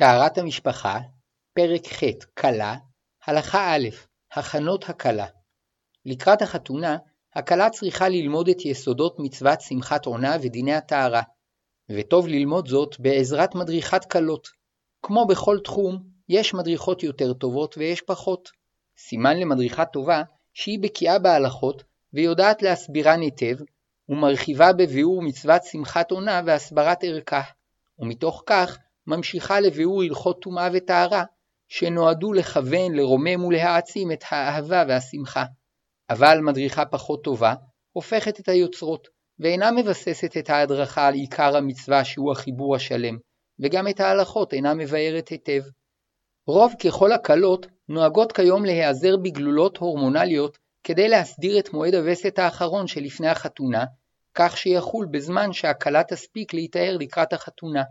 טהרת המשפחה, פרק ח' כלה, הלכה א' הכנות הכלה לקראת החתונה, הכלה צריכה ללמוד את יסודות מצוות שמחת עונה ודיני הטהרה, וטוב ללמוד זאת בעזרת מדריכת כלות. כמו בכל תחום, יש מדריכות יותר טובות ויש פחות. סימן למדריכה טובה שהיא בקיאה בהלכות ויודעת להסבירן היטב, ומרחיבה בביאור מצוות שמחת עונה והסברת ערכה, ומתוך כך ממשיכה לביאור הלכות טומאה וטהרה, שנועדו לכוון, לרומם ולהעצים את האהבה והשמחה. אבל מדריכה פחות טובה, הופכת את היוצרות, ואינה מבססת את ההדרכה על עיקר המצווה שהוא החיבור השלם, וגם את ההלכות אינה מבארת היטב. רוב ככל הקלות נוהגות כיום להיעזר בגלולות הורמונליות כדי להסדיר את מועד הווסת האחרון שלפני החתונה, כך שיחול בזמן שהכלה תספיק להיטהר לקראת החתונה.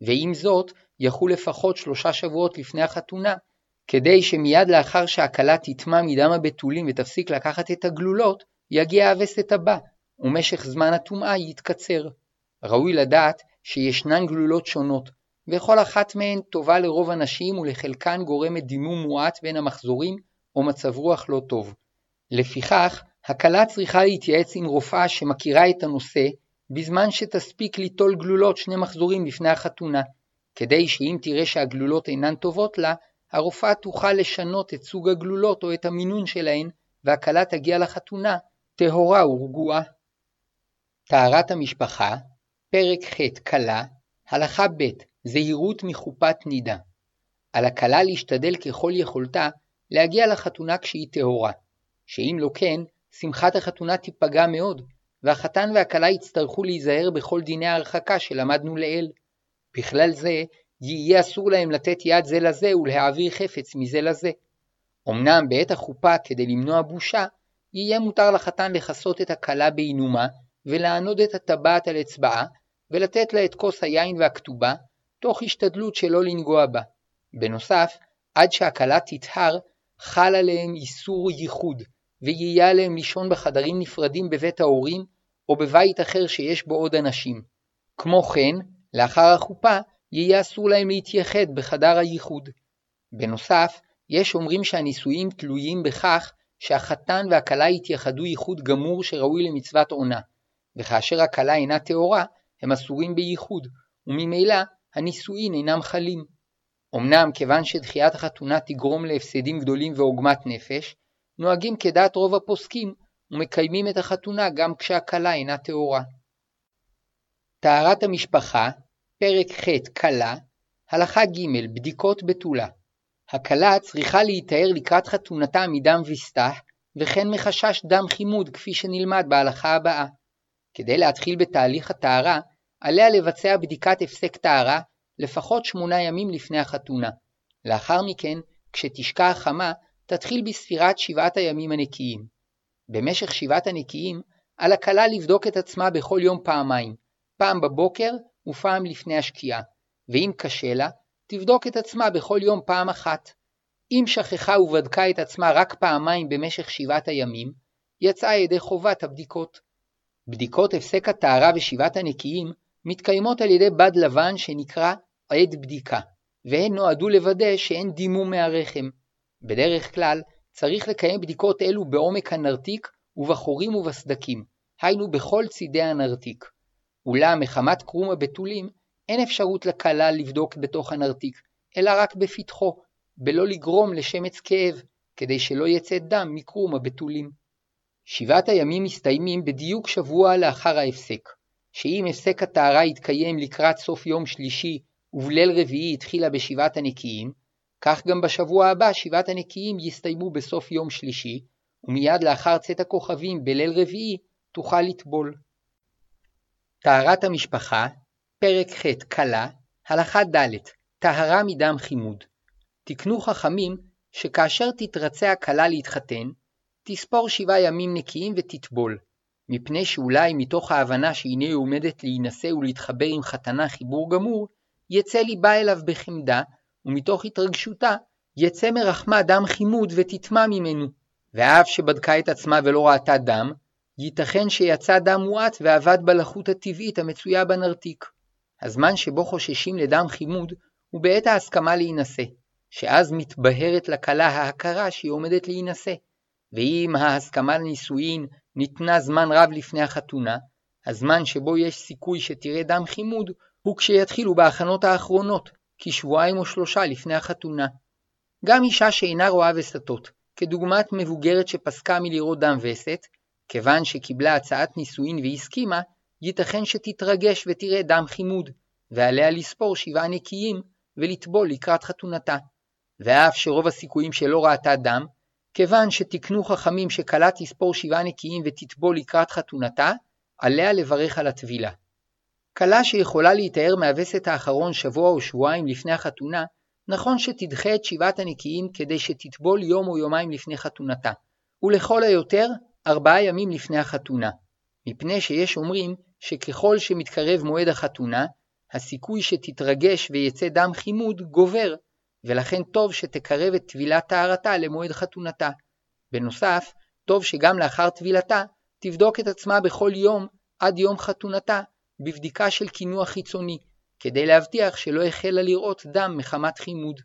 ועם זאת, יחול לפחות שלושה שבועות לפני החתונה, כדי שמיד לאחר שהכלה תטמע מדם הבתולים ותפסיק לקחת את הגלולות, יגיע הווסת הבא, ומשך זמן הטומאה יתקצר. ראוי לדעת שישנן גלולות שונות, וכל אחת מהן טובה לרוב הנשים ולחלקן גורמת דימום מועט בין המחזורים או מצב רוח לא טוב. לפיכך, הכלה צריכה להתייעץ עם רופאה שמכירה את הנושא, בזמן שתספיק ליטול גלולות שני מחזורים לפני החתונה, כדי שאם תראה שהגלולות אינן טובות לה, הרופאה תוכל לשנות את סוג הגלולות או את המינון שלהן, והכלה תגיע לחתונה טהורה ורגועה. טהרת המשפחה, פרק ח' כלה, הלכה ב' זהירות מחופת נידה. על הכלה להשתדל ככל יכולתה להגיע לחתונה כשהיא טהורה, שאם לא כן, שמחת החתונה תיפגע מאוד, והחתן והכלה יצטרכו להיזהר בכל דיני ההרחקה שלמדנו לעיל. בכלל זה, יהיה אסור להם לתת יד זה לזה ולהעביר חפץ מזה לזה. אמנם בעת החופה, כדי למנוע בושה, יהיה מותר לחתן לכסות את הכלה בעינומה, ולענוד את הטבעת על אצבעה, ולתת לה את כוס היין והכתובה, תוך השתדלות שלא לנגוע בה. בנוסף, עד שהכלה תטהר, חל עליהם איסור ייחוד, ויהיה עליהם לישון בחדרים נפרדים בבית ההורים, או בבית אחר שיש בו עוד אנשים. כמו כן, לאחר החופה, יהיה אסור להם להתייחד בחדר הייחוד. בנוסף, יש אומרים שהנישואים תלויים בכך שהחתן והכלה יתייחדו ייחוד גמור שראוי למצוות עונה, וכאשר הכלה אינה טהורה, הם אסורים בייחוד, וממילא הנישואין אינם חלים. אמנם כיוון שדחיית החתונה תגרום להפסדים גדולים ועוגמת נפש, נוהגים כדעת רוב הפוסקים ומקיימים את החתונה גם כשהכלה אינה טהורה. טהרת המשפחה, פרק ח' כלה, הלכה ג' בדיקות בתולה. הכלה צריכה להיטהר לקראת חתונתה מדם וסתח, וכן מחשש דם חימוד כפי שנלמד בהלכה הבאה. כדי להתחיל בתהליך הטהרה, עליה לבצע בדיקת הפסק טהרה לפחות שמונה ימים לפני החתונה. לאחר מכן, כשתשקע החמה, תתחיל בספירת שבעת הימים הנקיים. במשך שבעת הנקיים, על הכלה לבדוק את עצמה בכל יום פעמיים, פעם בבוקר ופעם לפני השקיעה, ואם קשה לה, תבדוק את עצמה בכל יום פעם אחת. אם שכחה ובדקה את עצמה רק פעמיים במשך שבעת הימים, יצאה ידי חובת הבדיקות. בדיקות הפסק הטהרה ושבעת הנקיים מתקיימות על ידי בד לבן שנקרא עד בדיקה, והן נועדו לוודא שאין דימום מהרחם. בדרך כלל צריך לקיים בדיקות אלו בעומק הנרתיק ובחורים ובסדקים, היינו בכל צידי הנרתיק. אולם מחמת קרום הבתולים אין אפשרות לכלה לבדוק בתוך הנרתיק, אלא רק בפתחו, בלא לגרום לשמץ כאב, כדי שלא יצא דם מקרום הבתולים. שבעת הימים מסתיימים בדיוק שבוע לאחר ההפסק, שאם הפסק הטהרה יתקיים לקראת סוף יום שלישי ובליל רביעי התחילה בשבעת הנקיים, כך גם בשבוע הבא שבעת הנקיים יסתיימו בסוף יום שלישי, ומיד לאחר צאת הכוכבים בליל רביעי תוכל לטבול. טהרת המשפחה, פרק ח' כלה, הלכה ד' טהרה מדם חימוד. תקנו חכמים שכאשר תתרצה הכלה להתחתן, תספור שבעה ימים נקיים ותטבול, מפני שאולי מתוך ההבנה שהנה היא עומדת להינשא ולהתחבר עם חתנה חיבור גמור, יצא ליבה אליו בחמדה, ומתוך התרגשותה יצא מרחמה דם חימוד ותטמע ממנו. ואף שבדקה את עצמה ולא ראתה דם, ייתכן שיצא דם מועט ועבד בלחות הטבעית המצויה בנרתיק. הזמן שבו חוששים לדם חימוד ובעת ההסכמה להינשא, שאז מתבהרת לכלה ההכרה שהיא עומדת להינשא, ואם ההסכמה לנישואין ניתנה זמן רב לפני החתונה, הזמן שבו יש סיכוי שתראה דם חימוד הוא כשיתחילו בהכנות האחרונות, כשבועיים או שלושה לפני החתונה. גם אישה שאינה רואה וסתות, כדוגמת מבוגרת שפסקה מלראות דם וסת, כיוון שקיבלה הצעת נישואין והסכימה, ייתכן שתתרגש ותראה דם חימוד, ועליה לספור שבעה נקיים ולטבול לקראת חתונתה. ואף שרוב הסיכויים שלא ראתה דם, כיוון שתקנו חכמים שכלה תספור שבעה נקיים ותטבול לקראת חתונתה, עליה לברך על הטבילה. כלה שיכולה להיטהר מהווסת האחרון שבוע או שבועיים לפני החתונה, נכון שתדחה את שבעת הנקיים כדי שתטבול יום או יומיים לפני חתונתה, ולכל היותר ארבעה ימים לפני החתונה, מפני שיש אומרים שככל שמתקרב מועד החתונה, הסיכוי שתתרגש ויצא דם חימוד גובר, ולכן טוב שתקרב את טבילת טהרתה למועד חתונתה. בנוסף, טוב שגם לאחר טבילתה, תבדוק את עצמה בכל יום עד יום חתונתה, בבדיקה של קינוח חיצוני, כדי להבטיח שלא החלה לראות דם מחמת חימוד.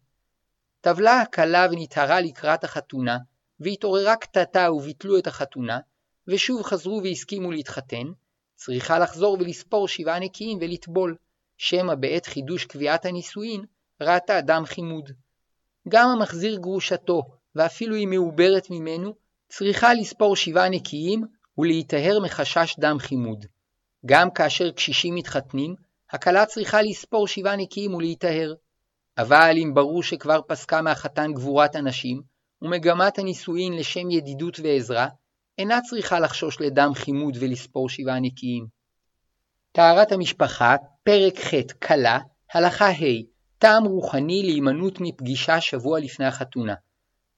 טבלה הקלה ונטהרה לקראת החתונה, והתעוררה קטטה וביטלו את החתונה, ושוב חזרו והסכימו להתחתן, צריכה לחזור ולספור שבעה נקיים ולטבול, שמא בעת חידוש קביעת הנישואין ראתה דם חימוד. גם המחזיר גרושתו, ואפילו היא מעוברת ממנו, צריכה לספור שבעה נקיים ולהיטהר מחשש דם חימוד. גם כאשר קשישים מתחתנים, הכלה צריכה לספור שבעה נקיים ולהיטהר. אבל אם ברור שכבר פסקה מהחתן גבורת הנשים, ומגמת הנישואין לשם ידידות ועזרה, אינה צריכה לחשוש לדם חימוד ולספור שבעה נקיים. טהרת המשפחה, פרק ח' כלה, הלכה ה' טעם רוחני להימנעות מפגישה שבוע לפני החתונה.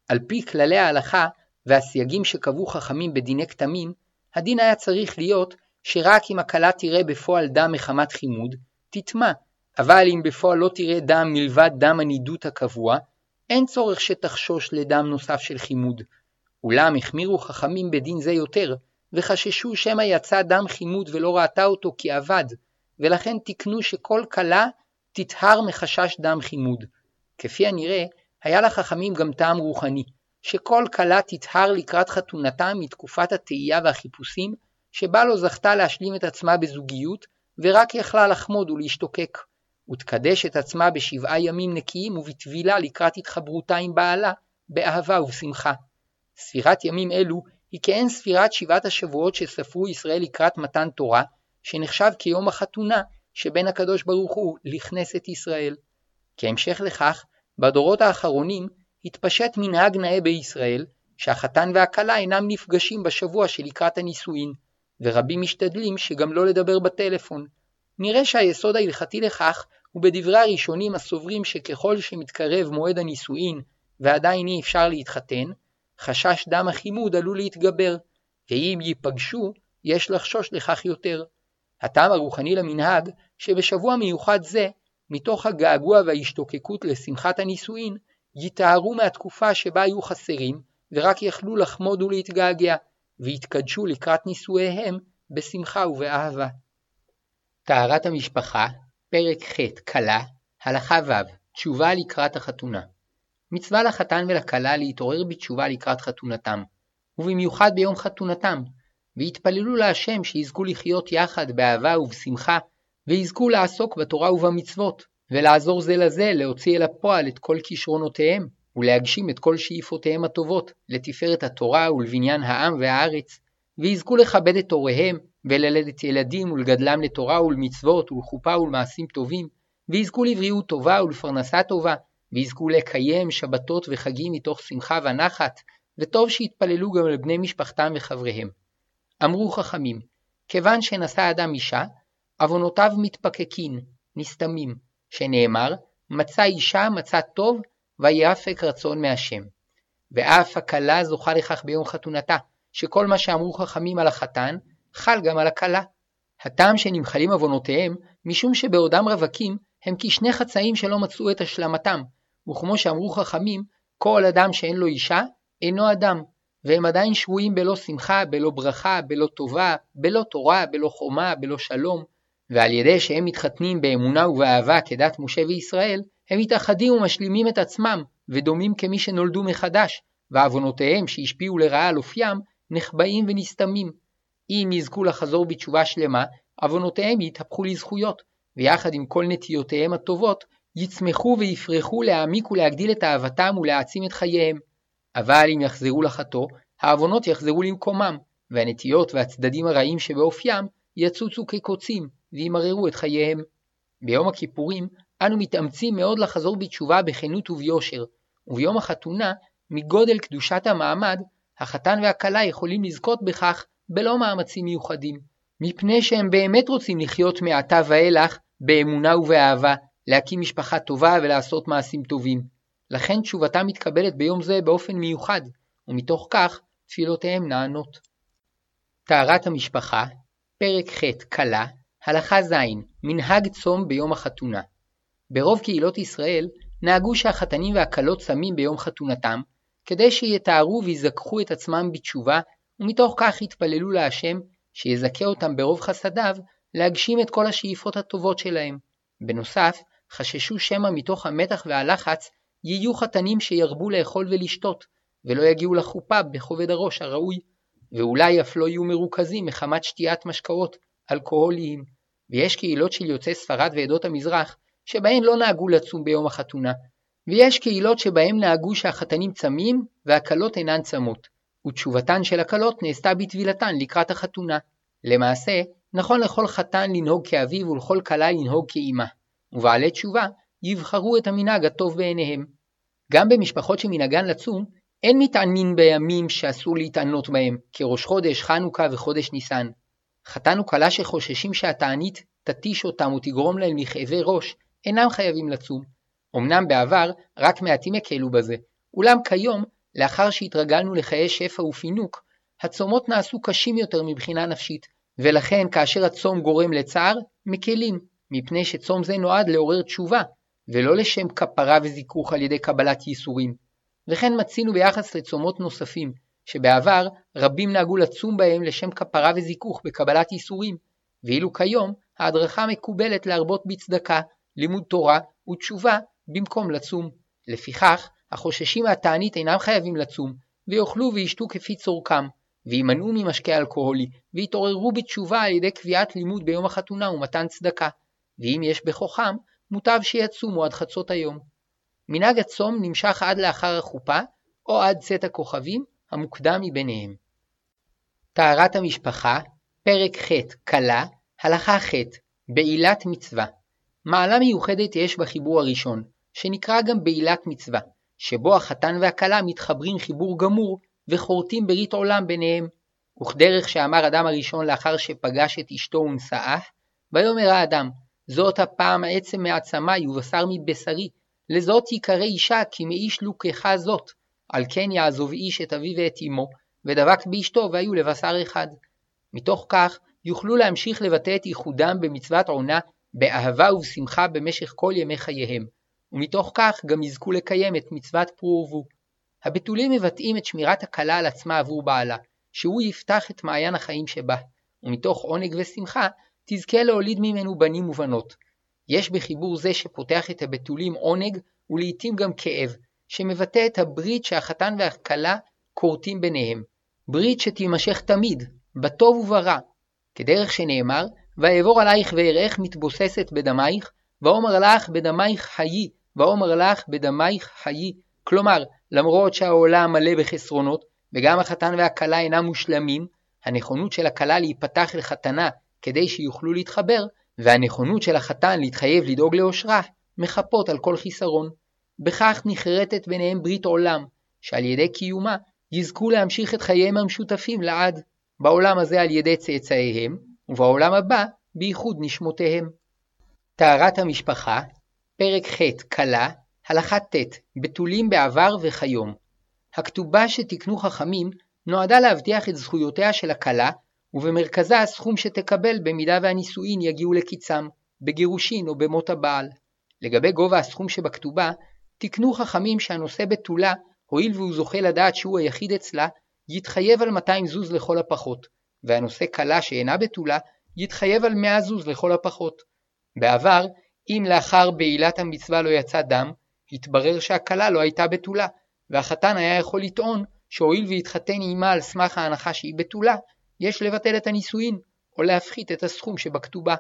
על פי כללי ההלכה והסייגים שקבעו חכמים בדיני כתמים, הדין היה צריך להיות שרק אם הכלה תראה בפועל דם מחמת חימוד, תטמע, אבל אם בפועל לא תראה דם מלבד דם הנידות הקבוע, אין צורך שתחשוש לדם נוסף של חימוד. אולם החמירו חכמים בדין זה יותר, וחששו שמא יצא דם חימוד ולא ראתה אותו כי אבד, ולכן תיקנו שכל כלה תטהר מחשש דם חימוד. כפי הנראה, היה לחכמים גם טעם רוחני, שכל כלה תטהר לקראת חתונתה מתקופת התהייה והחיפושים, שבה לא זכתה להשלים את עצמה בזוגיות, ורק יכלה לחמוד ולהשתוקק. ותקדש את עצמה בשבעה ימים נקיים ובטבילה לקראת התחברותה עם בעלה, באהבה ובשמחה. ספירת ימים אלו היא כעין ספירת שבעת השבועות שספרו ישראל לקראת מתן תורה, שנחשב כיום החתונה שבין הקדוש ברוך הוא לכנסת ישראל. כהמשך לכך, בדורות האחרונים התפשט מנהג נאה בישראל, שהחתן והכלה אינם נפגשים בשבוע שלקראת הנישואין, ורבים משתדלים שגם לא לדבר בטלפון. נראה שהיסוד ההלכתי לכך הוא בדברי הראשונים הסוברים שככל שמתקרב מועד הנישואין ועדיין אי אפשר להתחתן, חשש דם החימוד עלול להתגבר, ואם ייפגשו, יש לחשוש לכך יותר. הטעם הרוחני למנהג, שבשבוע מיוחד זה, מתוך הגעגוע וההשתוקקות לשמחת הנישואין, ייטהרו מהתקופה שבה היו חסרים, ורק יכלו לחמוד ולהתגעגע, ויתקדשו לקראת נישואיהם בשמחה ובאהבה. טהרת המשפחה, פרק ח' כלה, הלכה ו' תשובה לקראת החתונה. מצווה לחתן ולכלה להתעורר בתשובה לקראת חתונתם, ובמיוחד ביום חתונתם, ויתפללו להשם שיזכו לחיות יחד באהבה ובשמחה, ויזכו לעסוק בתורה ובמצוות, ולעזור זה לזה להוציא אל הפועל את כל כישרונותיהם, ולהגשים את כל שאיפותיהם הטובות, לתפארת התורה ולבניין העם והארץ, ויזכו לכבד את הוריהם, וללדת ילדים ולגדלם לתורה ולמצוות ולחופה ולמעשים טובים, ויזכו לבריאות טובה ולפרנסה טובה, ויזכו לקיים שבתות וחגים מתוך שמחה ונחת, וטוב שיתפללו גם לבני משפחתם וחבריהם. אמרו חכמים, כיוון שנשא אדם אישה, עוונותיו מתפקקין, נסתמים, שנאמר, מצא אישה מצא טוב, ויאפק רצון מהשם. ואף הכלה זוכה לכך ביום חתונתה, שכל מה שאמרו חכמים על החתן, חל גם על הכלה. הטעם שנמחלים עוונותיהם, משום שבעודם רווקים, הם כשני חצאים שלא מצאו את השלמתם, וכמו שאמרו חכמים, כל אדם שאין לו אישה, אינו אדם, והם עדיין שבויים בלא שמחה, בלא ברכה, בלא טובה, בלא תורה, בלא חומה, בלא שלום, ועל ידי שהם מתחתנים באמונה ובאהבה כדת משה וישראל, הם מתאחדים ומשלימים את עצמם, ודומים כמי שנולדו מחדש, ועוונותיהם שהשפיעו לרעה על אופיים, נחבאים ונסתמים. אם יזכו לחזור בתשובה שלמה, עוונותיהם יתהפכו לזכויות, ויחד עם כל נטיותיהם הטובות, יצמחו ויפרחו להעמיק ולהגדיל את אהבתם ולהעצים את חייהם. אבל אם יחזרו לחטוא, העוונות יחזרו למקומם, והנטיות והצדדים הרעים שבאופיים יצוצו כקוצים, וימררו את חייהם. ביום הכיפורים אנו מתאמצים מאוד לחזור בתשובה בכנות וביושר, וביום החתונה, מגודל קדושת המעמד, החתן והכלה יכולים לזכות בכך בלא מאמצים מיוחדים, מפני שהם באמת רוצים לחיות מעתה ואילך באמונה ובאהבה, להקים משפחה טובה ולעשות מעשים טובים. לכן תשובתם מתקבלת ביום זה באופן מיוחד, ומתוך כך תפילותיהם נענות. טהרת המשפחה, פרק ח' כלה, הלכה ז' מנהג צום ביום החתונה. ברוב קהילות ישראל נהגו שהחתנים והכלות צמים ביום חתונתם, כדי שיתארו ויזכחו את עצמם בתשובה, ומתוך כך יתפללו להשם, שיזכה אותם ברוב חסדיו, להגשים את כל השאיפות הטובות שלהם. בנוסף, חששו שמא מתוך המתח והלחץ יהיו חתנים שירבו לאכול ולשתות, ולא יגיעו לחופה בכובד הראש הראוי, ואולי אף לא יהיו מרוכזים מחמת שתיית משקאות אלכוהוליים. ויש קהילות של יוצאי ספרד ועדות המזרח, שבהן לא נהגו לצום ביום החתונה, ויש קהילות שבהם נהגו שהחתנים צמים והכלות אינן צמות, ותשובתן של הכלות נעשתה בטבילתן לקראת החתונה. למעשה, נכון לכל חתן לנהוג כאביו ולכל כלה לנהוג כאימה, ובעלי תשובה יבחרו את המנהג הטוב בעיניהם. גם במשפחות שמנהגן לצום, אין מתענים בימים שאסור להתענות בהם, כראש חודש, חנוכה וחודש ניסן. חתן וכלה שחוששים שהתענית תתיש אותם ותגרום להם לכאבי ראש, אינם חייבים לצום. אמנם בעבר רק מעטים הקלו בזה, אולם כיום, לאחר שהתרגלנו לחיי שפע ופינוק, הצומות נעשו קשים יותר מבחינה נפשית, ולכן כאשר הצום גורם לצער, מקלים, מפני שצום זה נועד לעורר תשובה, ולא לשם כפרה וזיכוך על ידי קבלת ייסורים. וכן מצינו ביחס לצומות נוספים, שבעבר רבים נהגו לצום בהם לשם כפרה וזיכוך בקבלת ייסורים, ואילו כיום ההדרכה מקובלת להרבות בצדקה, לימוד תורה ותשובה במקום לצום. לפיכך, החוששים מהתענית אינם חייבים לצום, ויאכלו וישתו כפי צורכם, וימנעו ממשקה אלכוהולי, ויתעוררו בתשובה על ידי קביעת לימוד ביום החתונה ומתן צדקה, ואם יש בכוחם, מוטב שיצומו עד חצות היום. מנהג הצום נמשך עד לאחר החופה, או עד צאת הכוכבים, המוקדם מביניהם. טהרת המשפחה, פרק ח' כלה, הלכה ח' בעילת מצווה. מעלה מיוחדת יש בחיבור הראשון, שנקרא גם בעילת מצווה, שבו החתן והכלה מתחברים חיבור גמור וחורטים ברית עולם ביניהם. וכדרך שאמר אדם הראשון לאחר שפגש את אשתו ונשאה, ויאמר האדם, זאת הפעם עצם מעצמי ובשר מבשרי, לזאת יקרא אישה כי מאיש לוקחה זאת, על כן יעזוב איש את אביו ואת אמו, ודבק באשתו והיו לבשר אחד. מתוך כך יוכלו להמשיך לבטא את ייחודם במצוות עונה באהבה ובשמחה במשך כל ימי חייהם, ומתוך כך גם יזכו לקיים את מצוות פרו ורבו. הבתולים מבטאים את שמירת הכלה על עצמה עבור בעלה, שהוא יפתח את מעיין החיים שבה, ומתוך עונג ושמחה תזכה להוליד ממנו בנים ובנות. יש בחיבור זה שפותח את הבתולים עונג ולעיתים גם כאב, שמבטא את הברית שהחתן והכלה כורתים ביניהם, ברית שתימשך תמיד, בטוב וברע, כדרך שנאמר, ואעבור עלייך ואראך מתבוססת בדמייך, ואומר לך בדמייך חיי, ואומר לך בדמייך חיי. כלומר, למרות שהעולם מלא בחסרונות, וגם החתן והכלה אינם מושלמים, הנכונות של הכלה להיפתח לחתנה כדי שיוכלו להתחבר, והנכונות של החתן להתחייב לדאוג לאושרה, מחפות על כל חיסרון. בכך נחרטת ביניהם ברית עולם, שעל ידי קיומה יזכו להמשיך את חייהם המשותפים לעד, בעולם הזה על ידי צאצאיהם, ובעולם הבא בייחוד נשמותיהם. טהרת המשפחה, פרק ח' כלה, הלכה ט' בתולים בעבר וכיום. הכתובה שתיקנו חכמים נועדה להבטיח את זכויותיה של הכלה, ובמרכזה הסכום שתקבל במידה והנישואין יגיעו לקיצם, בגירושין או במות הבעל. לגבי גובה הסכום שבכתובה, תיקנו חכמים שהנושא בתולה, הואיל והוא זוכה לדעת שהוא היחיד אצלה, יתחייב על 200 זוז לכל הפחות, והנושא כלה שאינה בתולה, יתחייב על 100 זוז לכל הפחות. בעבר, אם לאחר בעילת המצווה לא יצא דם, התברר שהכלה לא הייתה בתולה, והחתן היה יכול לטעון שהואיל והתחתן עימה על סמך ההנחה שהיא בתולה, יש לבטל את הנישואין, או להפחית את הסכום שבכתובה.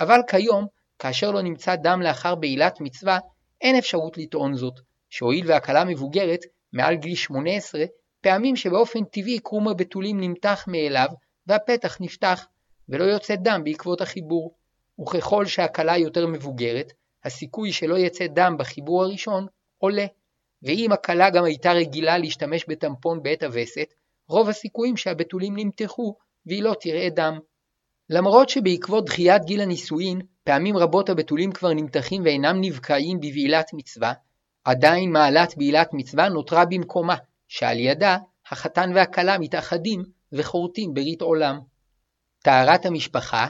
אבל כיום, כאשר לא נמצא דם לאחר בעילת מצווה, אין אפשרות לטעון זאת, שהואיל והכלה מבוגרת, מעל גיל 18, פעמים שבאופן טבעי קרום הבתולים נמתח מאליו, והפתח נפתח, ולא יוצא דם בעקבות החיבור. וככל שהכלה יותר מבוגרת, הסיכוי שלא יצא דם בחיבור הראשון עולה. ואם הכלה גם הייתה רגילה להשתמש בטמפון בעת הווסת, רוב הסיכויים שהבתולים נמתחו והיא לא תראה דם. למרות שבעקבות דחיית גיל הנישואין, פעמים רבות הבתולים כבר נמתחים ואינם נבקעים בבעילת מצווה, עדיין מעלת בעילת מצווה נותרה במקומה, שעל ידה החתן והכלה מתאחדים וחורטים ברית עולם. טהרת המשפחה,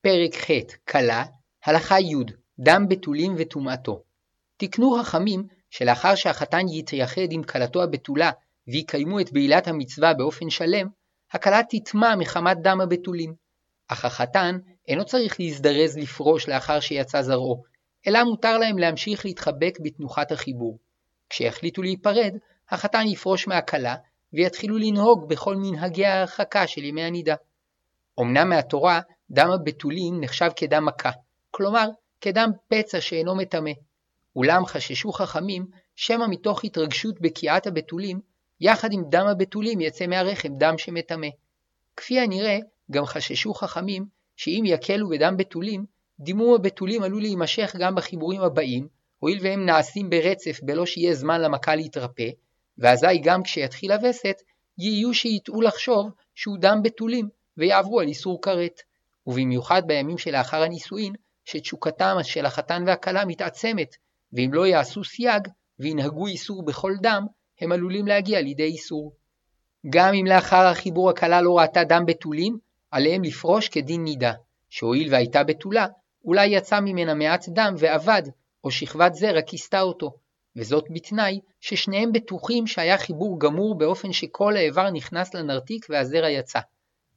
פרק ח' כלה, הלכה י' דם בתולים וטומאתו. תקנו חכמים שלאחר שהחתן יתייחד עם כלתו הבתולה ויקיימו את בעילת המצווה באופן שלם, הכלה תטמע מחמת דם הבתולים. אך החתן אינו צריך להזדרז לפרוש לאחר שיצא זרעו, אלא מותר להם להמשיך להתחבק בתנוחת החיבור. כשיחליטו להיפרד, החתן יפרוש מהכלה, ויתחילו לנהוג בכל מנהגי ההרחקה של ימי הנידה. אמנם מהתורה, דם הבתולים נחשב כדם מכה, כלומר, כדם פצע שאינו מטמא. אולם חששו חכמים, שמא מתוך התרגשות בקיעת הבתולים, יחד עם דם הבתולים יצא מהרחם דם שמטמא. כפי הנראה, גם חששו חכמים, שאם יקלו בדם בתולים, דימום הבתולים עלול להימשך גם בחיבורים הבאים, הואיל והם נעשים ברצף בלא שיהיה זמן למכה להתרפא, ואזי גם כשיתחיל הווסת, יהיו שיטעו לחשוב שהוא דם בתולים, ויעברו על איסור כרת. ובמיוחד בימים שלאחר הנישואין, שתשוקתם של החתן והכלה מתעצמת, ואם לא יעשו סייג, וינהגו איסור בכל דם, הם עלולים להגיע לידי איסור. גם אם לאחר החיבור הכלה לא ראתה דם בתולים, עליהם לפרוש כדין נידה, שהואיל והייתה בתולה, אולי יצא ממנה מעט דם ואבד, או שכבת זרע כיסתה אותו, וזאת בתנאי ששניהם בטוחים שהיה חיבור גמור באופן שכל האיבר נכנס לנרתיק והזרע יצא.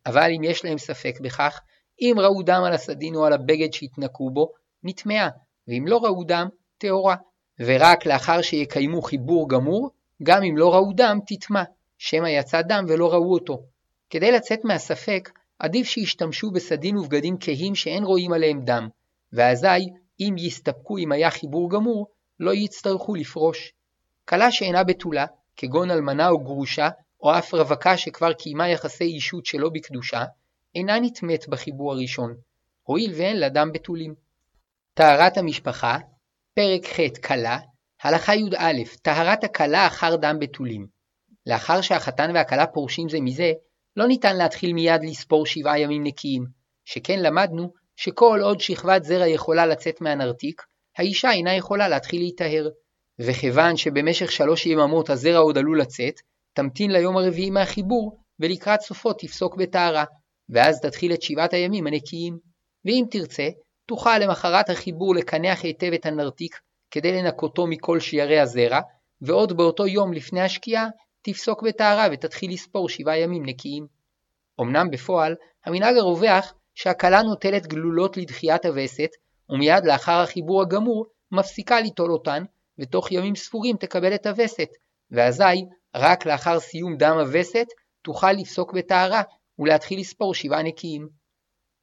אבל אם יש להם ספק בכך, אם ראו דם על הסדין או על הבגד שהתנקו בו, נטמעה, ואם לא ראו דם, טהורה. ורק לאחר שיקיימו חיבור גמור, גם אם לא ראו דם, תטמע, שמא יצא דם ולא ראו אותו. כדי לצאת מהספק, עדיף שישתמשו בסדין ובגדים כהים שאין רואים עליהם דם, ואזי, אם יסתפקו אם היה חיבור גמור, לא יצטרכו לפרוש. כלה שאינה בתולה, כגון אלמנה או גרושה, או אף רווקה שכבר קיימה יחסי אישות שלא בקדושה, אינה נטמאת בחיבור הראשון, הואיל ואין לה דם בתולים. טהרת המשפחה, פרק ח' כלה, הלכה י"א טהרת הכלה אחר דם בתולים. לאחר שהחתן והכלה פורשים זה מזה, לא ניתן להתחיל מיד לספור שבעה ימים נקיים, שכן למדנו שכל עוד שכבת זרע יכולה לצאת מהנרתיק, האישה אינה יכולה להתחיל להיטהר. וכיוון שבמשך שלוש יממות הזרע עוד עלול לצאת, תמתין ליום הרביעי מהחיבור, ולקראת סופו תפסוק בטהרה, ואז תתחיל את שבעת הימים הנקיים. ואם תרצה, תוכל למחרת החיבור לקנח היטב את הנרתיק, כדי לנקותו מכל שיירי הזרע, ועוד באותו יום לפני השקיעה, תפסוק בטהרה ותתחיל לספור שבעה ימים נקיים. אמנם בפועל, המנהג הרווח שהכלה נוטלת גלולות לדחיית הווסת, ומיד לאחר החיבור הגמור, מפסיקה ליטול אותן, ותוך ימים ספורים תקבל את הווסת, ואזי, רק לאחר סיום דם הווסת, תוכל לפסוק בטהרה, ולהתחיל לספור שבעה נקיים.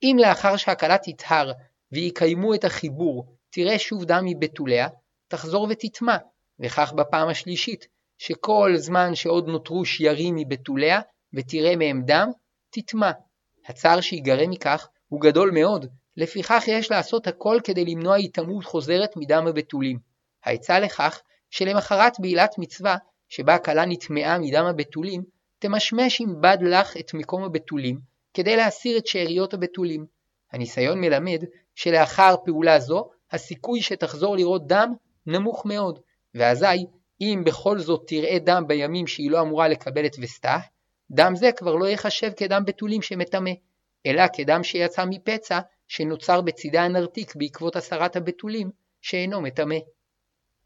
אם לאחר שהכלה תטהר, ויקיימו את החיבור, תראה שוב דם מבתוליה, תחזור ותטמע, וכך בפעם השלישית, שכל זמן שעוד נותרו שיירים מבתוליה, ותראה מהם דם, תטמע. הצער שיגרם מכך הוא גדול מאוד, לפיכך יש לעשות הכל כדי למנוע היטמעות חוזרת מדם הבתולים. העצה לכך, שלמחרת בעילת מצווה, שבה הכלה נטמעה מדם הבתולים, תמשמש עם בד לך את מקום הבתולים, כדי להסיר את שאריות הבתולים. הניסיון מלמד שלאחר פעולה זו, הסיכוי שתחזור לראות דם נמוך מאוד, ואזי, אם בכל זאת תראה דם בימים שהיא לא אמורה לקבל את וסתה, דם זה כבר לא ייחשב כדם בתולים שמטמא, אלא כדם שיצא מפצע שנוצר בצידי הנרתיק בעקבות הסרת הבתולים שאינו מטמא.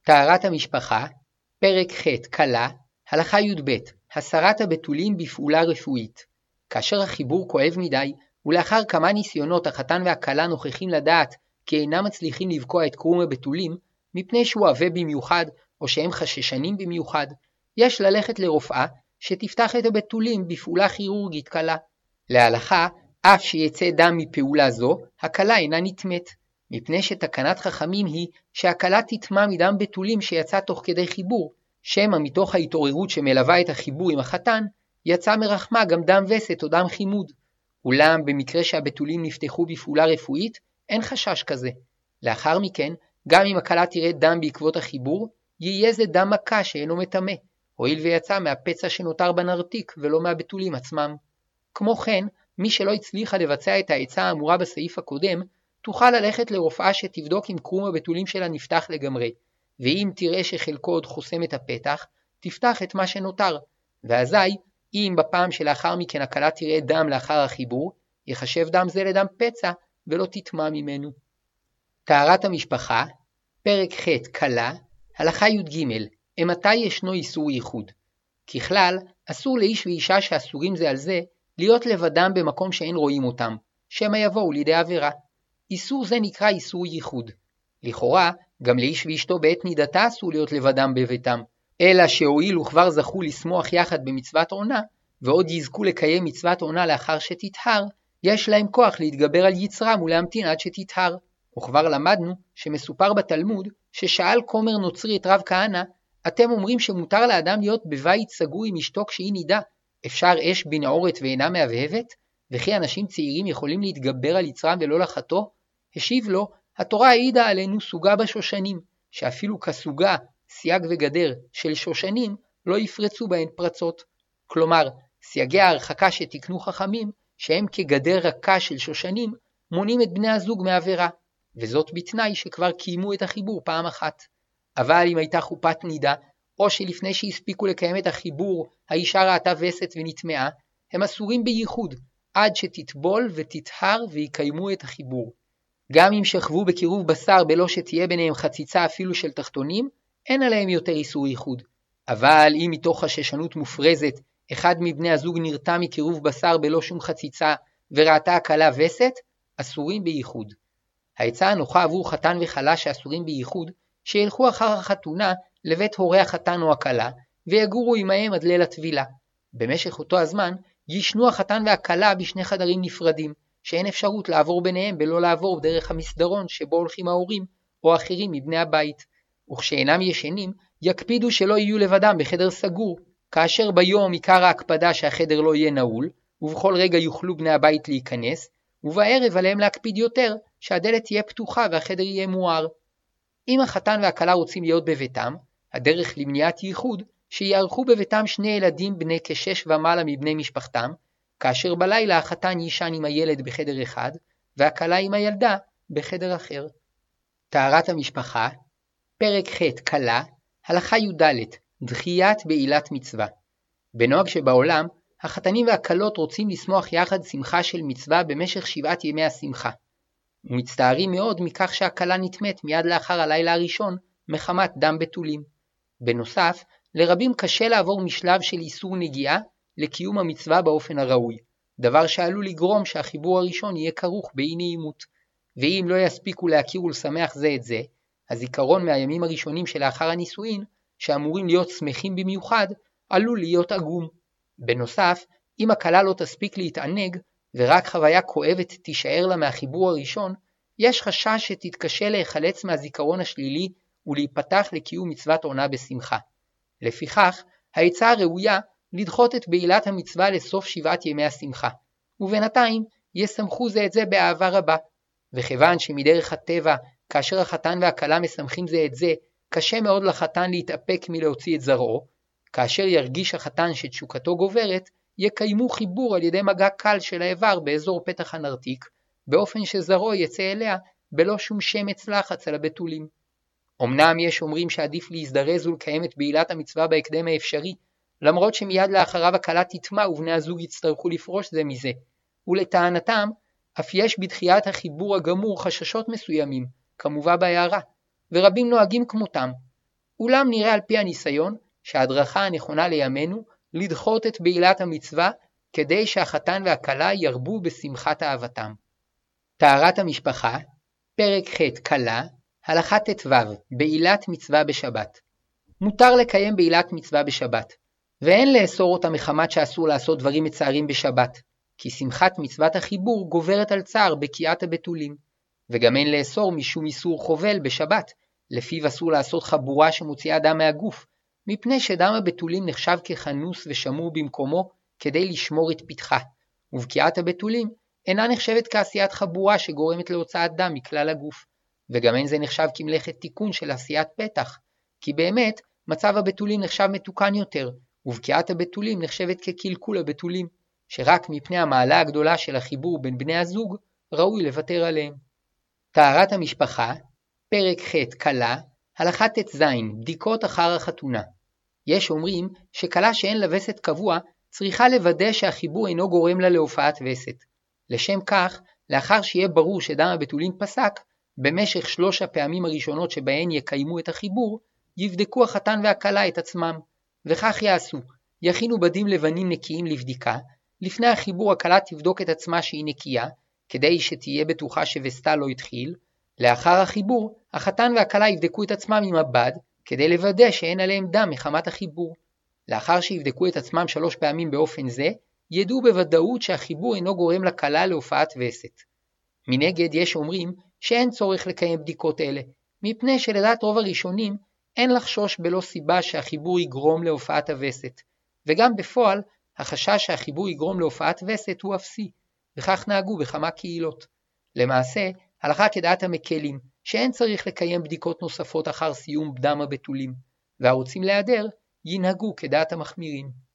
טהרת המשפחה, פרק ח' כלה, הלכה י"ב הסרת הבתולים בפעולה רפואית. כאשר החיבור כואב מדי, ולאחר כמה ניסיונות החתן והכלה נוכחים לדעת כי אינם מצליחים לבקוע את קרום הבתולים, מפני שהוא עבה במיוחד, או שהם חששנים במיוחד, יש ללכת לרופאה שתפתח את הבתולים בפעולה כירורגית קלה. להלכה, אף שיצא דם מפעולה זו, הקלה אינה נטמאת, מפני שתקנת חכמים היא שהקלה תטמע מדם בתולים שיצא תוך כדי חיבור, שמא מתוך ההתעוררות שמלווה את החיבור עם החתן, יצא מרחמה גם דם וסת או דם חימוד. אולם במקרה שהבתולים נפתחו בפעולה רפואית, אין חשש כזה. לאחר מכן, גם אם הכלה תראה דם בעקבות החיבור, יהיה זה דם מכה שאינו מטמא, הואיל ויצא מהפצע שנותר בנרתיק ולא מהבתולים עצמם. כמו כן, מי שלא הצליחה לבצע את העצה האמורה בסעיף הקודם, תוכל ללכת לרופאה שתבדוק אם קרום הבתולים שלה נפתח לגמרי, ואם תראה שחלקו עוד חוסם את הפתח, תפתח את מה שנותר, ואזי, אם בפעם שלאחר מכן הכלה תראה דם לאחר החיבור, יחשב דם זה לדם פצע, ולא תטמע ממנו. טהרת המשפחה, פרק ח' כלה, הלכה י"ג, אימתי ישנו איסור ייחוד. ככלל, אסור לאיש ואישה שאסורים זה על זה, להיות לבדם במקום שאין רואים אותם, שמא יבואו לידי עבירה. איסור זה נקרא איסור ייחוד. לכאורה, גם לאיש ואשתו בעת נידתה אסור להיות לבדם בביתם, אלא שהואיל וכבר זכו לשמוח יחד במצוות עונה, ועוד יזכו לקיים מצוות עונה לאחר שתטהר, יש להם כוח להתגבר על יצרם ולהמתין עד שתטהר. וכבר למדנו שמסופר בתלמוד ששאל כומר נוצרי את רב כהנא, אתם אומרים שמותר לאדם להיות בבית סגור עם אשתו כשהיא נידה, אפשר אש בנעורת ואינה מהבהבת? וכי אנשים צעירים יכולים להתגבר על יצרם ולא לחטוא? השיב לו, התורה העידה עלינו סוגה בשושנים, שאפילו כסוגה, סייג וגדר של שושנים, לא יפרצו בהן פרצות. כלומר, סייגי ההרחקה שתיקנו חכמים, שהם כגדר רכה של שושנים, מונים את בני הזוג מעבירה, וזאת בתנאי שכבר קיימו את החיבור פעם אחת. אבל אם הייתה חופת נידה, או שלפני שהספיקו לקיים את החיבור, האישה ראתה וסת ונטמעה, הם אסורים בייחוד, עד שתטבול ותטהר ויקיימו את החיבור. גם אם שכבו בקירוב בשר בלא שתהיה ביניהם חציצה אפילו של תחתונים, אין עליהם יותר איסור ייחוד. אבל אם מתוך חששנות מופרזת, אחד מבני הזוג נרתע מקירוב בשר בלא שום חציצה, וראתה הכלה וסת, אסורים בייחוד. העצה הנוחה עבור חתן וכלה שאסורים בייחוד, שילכו אחר החתונה לבית הורי החתן או הכלה, ויגורו עמהם עד ליל הטבילה. במשך אותו הזמן, יישנו החתן והכלה בשני חדרים נפרדים, שאין אפשרות לעבור ביניהם בלא לעבור דרך המסדרון שבו הולכים ההורים, או אחרים מבני הבית. וכשאינם ישנים, יקפידו שלא יהיו לבדם בחדר סגור, כאשר ביום עיקר ההקפדה שהחדר לא יהיה נעול, ובכל רגע יוכלו בני הבית להיכנס, ובערב עליהם להקפיד יותר, שהדלת תהיה פתוחה והחדר יהיה מואר. אם החתן והכלה רוצים להיות בביתם, הדרך למניעת ייחוד, שיערכו בביתם שני ילדים בני כשש ומעלה מבני משפחתם, כאשר בלילה החתן יישן עם הילד בחדר אחד, והכלה עם הילדה בחדר אחר. טהרת המשפחה, פרק ח' כלה, הלכה י"ד דחיית בעילת מצווה. בנוהג שבעולם, החתנים והכלות רוצים לשמוח יחד שמחה של מצווה במשך שבעת ימי השמחה. ומצטערים מאוד מכך שהכלה נטמאת מיד לאחר הלילה הראשון מחמת דם בתולים. בנוסף, לרבים קשה לעבור משלב של איסור נגיעה לקיום המצווה באופן הראוי, דבר שעלול לגרום שהחיבור הראשון יהיה כרוך באי נעימות. ואם לא יספיקו להכיר ולשמח זה את זה, הזיכרון מהימים הראשונים שלאחר הנישואין, שאמורים להיות שמחים במיוחד, עלול להיות עגום. בנוסף, אם הכלה לא תספיק להתענג, ורק חוויה כואבת תישאר לה מהחיבור הראשון, יש חשש שתתקשה להיחלץ מהזיכרון השלילי ולהיפתח לקיום מצוות עונה בשמחה. לפיכך, העצה הראויה לדחות את בעילת המצווה לסוף שבעת ימי השמחה, ובינתיים ישמחו זה את זה באהבה רבה. וכיוון שמדרך הטבע, כאשר החתן והכלה משמחים זה את זה, קשה מאוד לחתן להתאפק מלהוציא את זרעו, כאשר ירגיש החתן שתשוקתו גוברת, יקיימו חיבור על ידי מגע קל של האיבר באזור פתח הנרתיק, באופן שזרעו יצא אליה בלא שום שמץ לחץ על הבתולים. אמנם יש אומרים שעדיף להזדרז ולקיים את בעילת המצווה בהקדם האפשרי, למרות שמיד לאחריו הכלה תטמע ובני הזוג יצטרכו לפרוש זה מזה, ולטענתם, אף יש בתחיית החיבור הגמור חששות מסוימים, כמובא בהערה, ורבים נוהגים כמותם. אולם נראה על פי הניסיון, שההדרכה הנכונה לימינו לדחות את בעילת המצווה, כדי שהחתן והכלה ירבו בשמחת אהבתם. טהרת המשפחה, פרק ח' כלה, הלכה ט"ו בעילת מצווה בשבת. מותר לקיים בעילת מצווה בשבת, ואין לאסור אותה מחמת שאסור לעשות דברים מצערים בשבת, כי שמחת מצוות החיבור גוברת על צער בקיעת הבתולים. וגם אין לאסור משום איסור חובל בשבת, לפיו אסור לעשות חבורה שמוציאה דם מהגוף, מפני שדם הבתולים נחשב כחנוס ושמור במקומו כדי לשמור את פתחה, ובקיעת הבתולים אינה נחשבת כעשיית חבורה שגורמת להוצאת דם מכלל הגוף, וגם אין זה נחשב כמלאכת תיקון של עשיית פתח, כי באמת מצב הבתולים נחשב מתוקן יותר, ובקיעת הבתולים נחשבת כקלקול הבתולים, שרק מפני המעלה הגדולה של החיבור בין בני הזוג, ראוי לוותר עליהם. טהרת המשפחה, פרק ח' כלה, הלכה ט"ז בדיקות אחר החתונה. יש אומרים שכלה שאין לה וסת קבוע צריכה לוודא שהחיבור אינו גורם לה להופעת וסת. לשם כך, לאחר שיהיה ברור שדם הבתולים פסק, במשך שלוש הפעמים הראשונות שבהן יקיימו את החיבור, יבדקו החתן והכלה את עצמם, וכך יעשו, יכינו בדים לבנים נקיים לבדיקה, לפני החיבור הכלה תבדוק את עצמה שהיא נקייה, כדי שתהיה בטוחה שווסתה לא התחיל, לאחר החיבור, החתן והכלה יבדקו את עצמם עם הבד, כדי לוודא שאין עליהם דם מחמת החיבור. לאחר שיבדקו את עצמם שלוש פעמים באופן זה, ידעו בוודאות שהחיבור אינו גורם לכלה להופעת וסת. מנגד יש אומרים שאין צורך לקיים בדיקות אלה, מפני שלדעת רוב הראשונים אין לחשוש בלא סיבה שהחיבור יגרום להופעת הווסת, וגם בפועל החשש שהחיבור יגרום להופעת וסת הוא אפסי, וכך נהגו בכמה קהילות. למעשה, הלכה כדעת המקלים, שאין צריך לקיים בדיקות נוספות אחר סיום דם הבתולים, והרוצים להיעדר ינהגו כדעת המחמירים.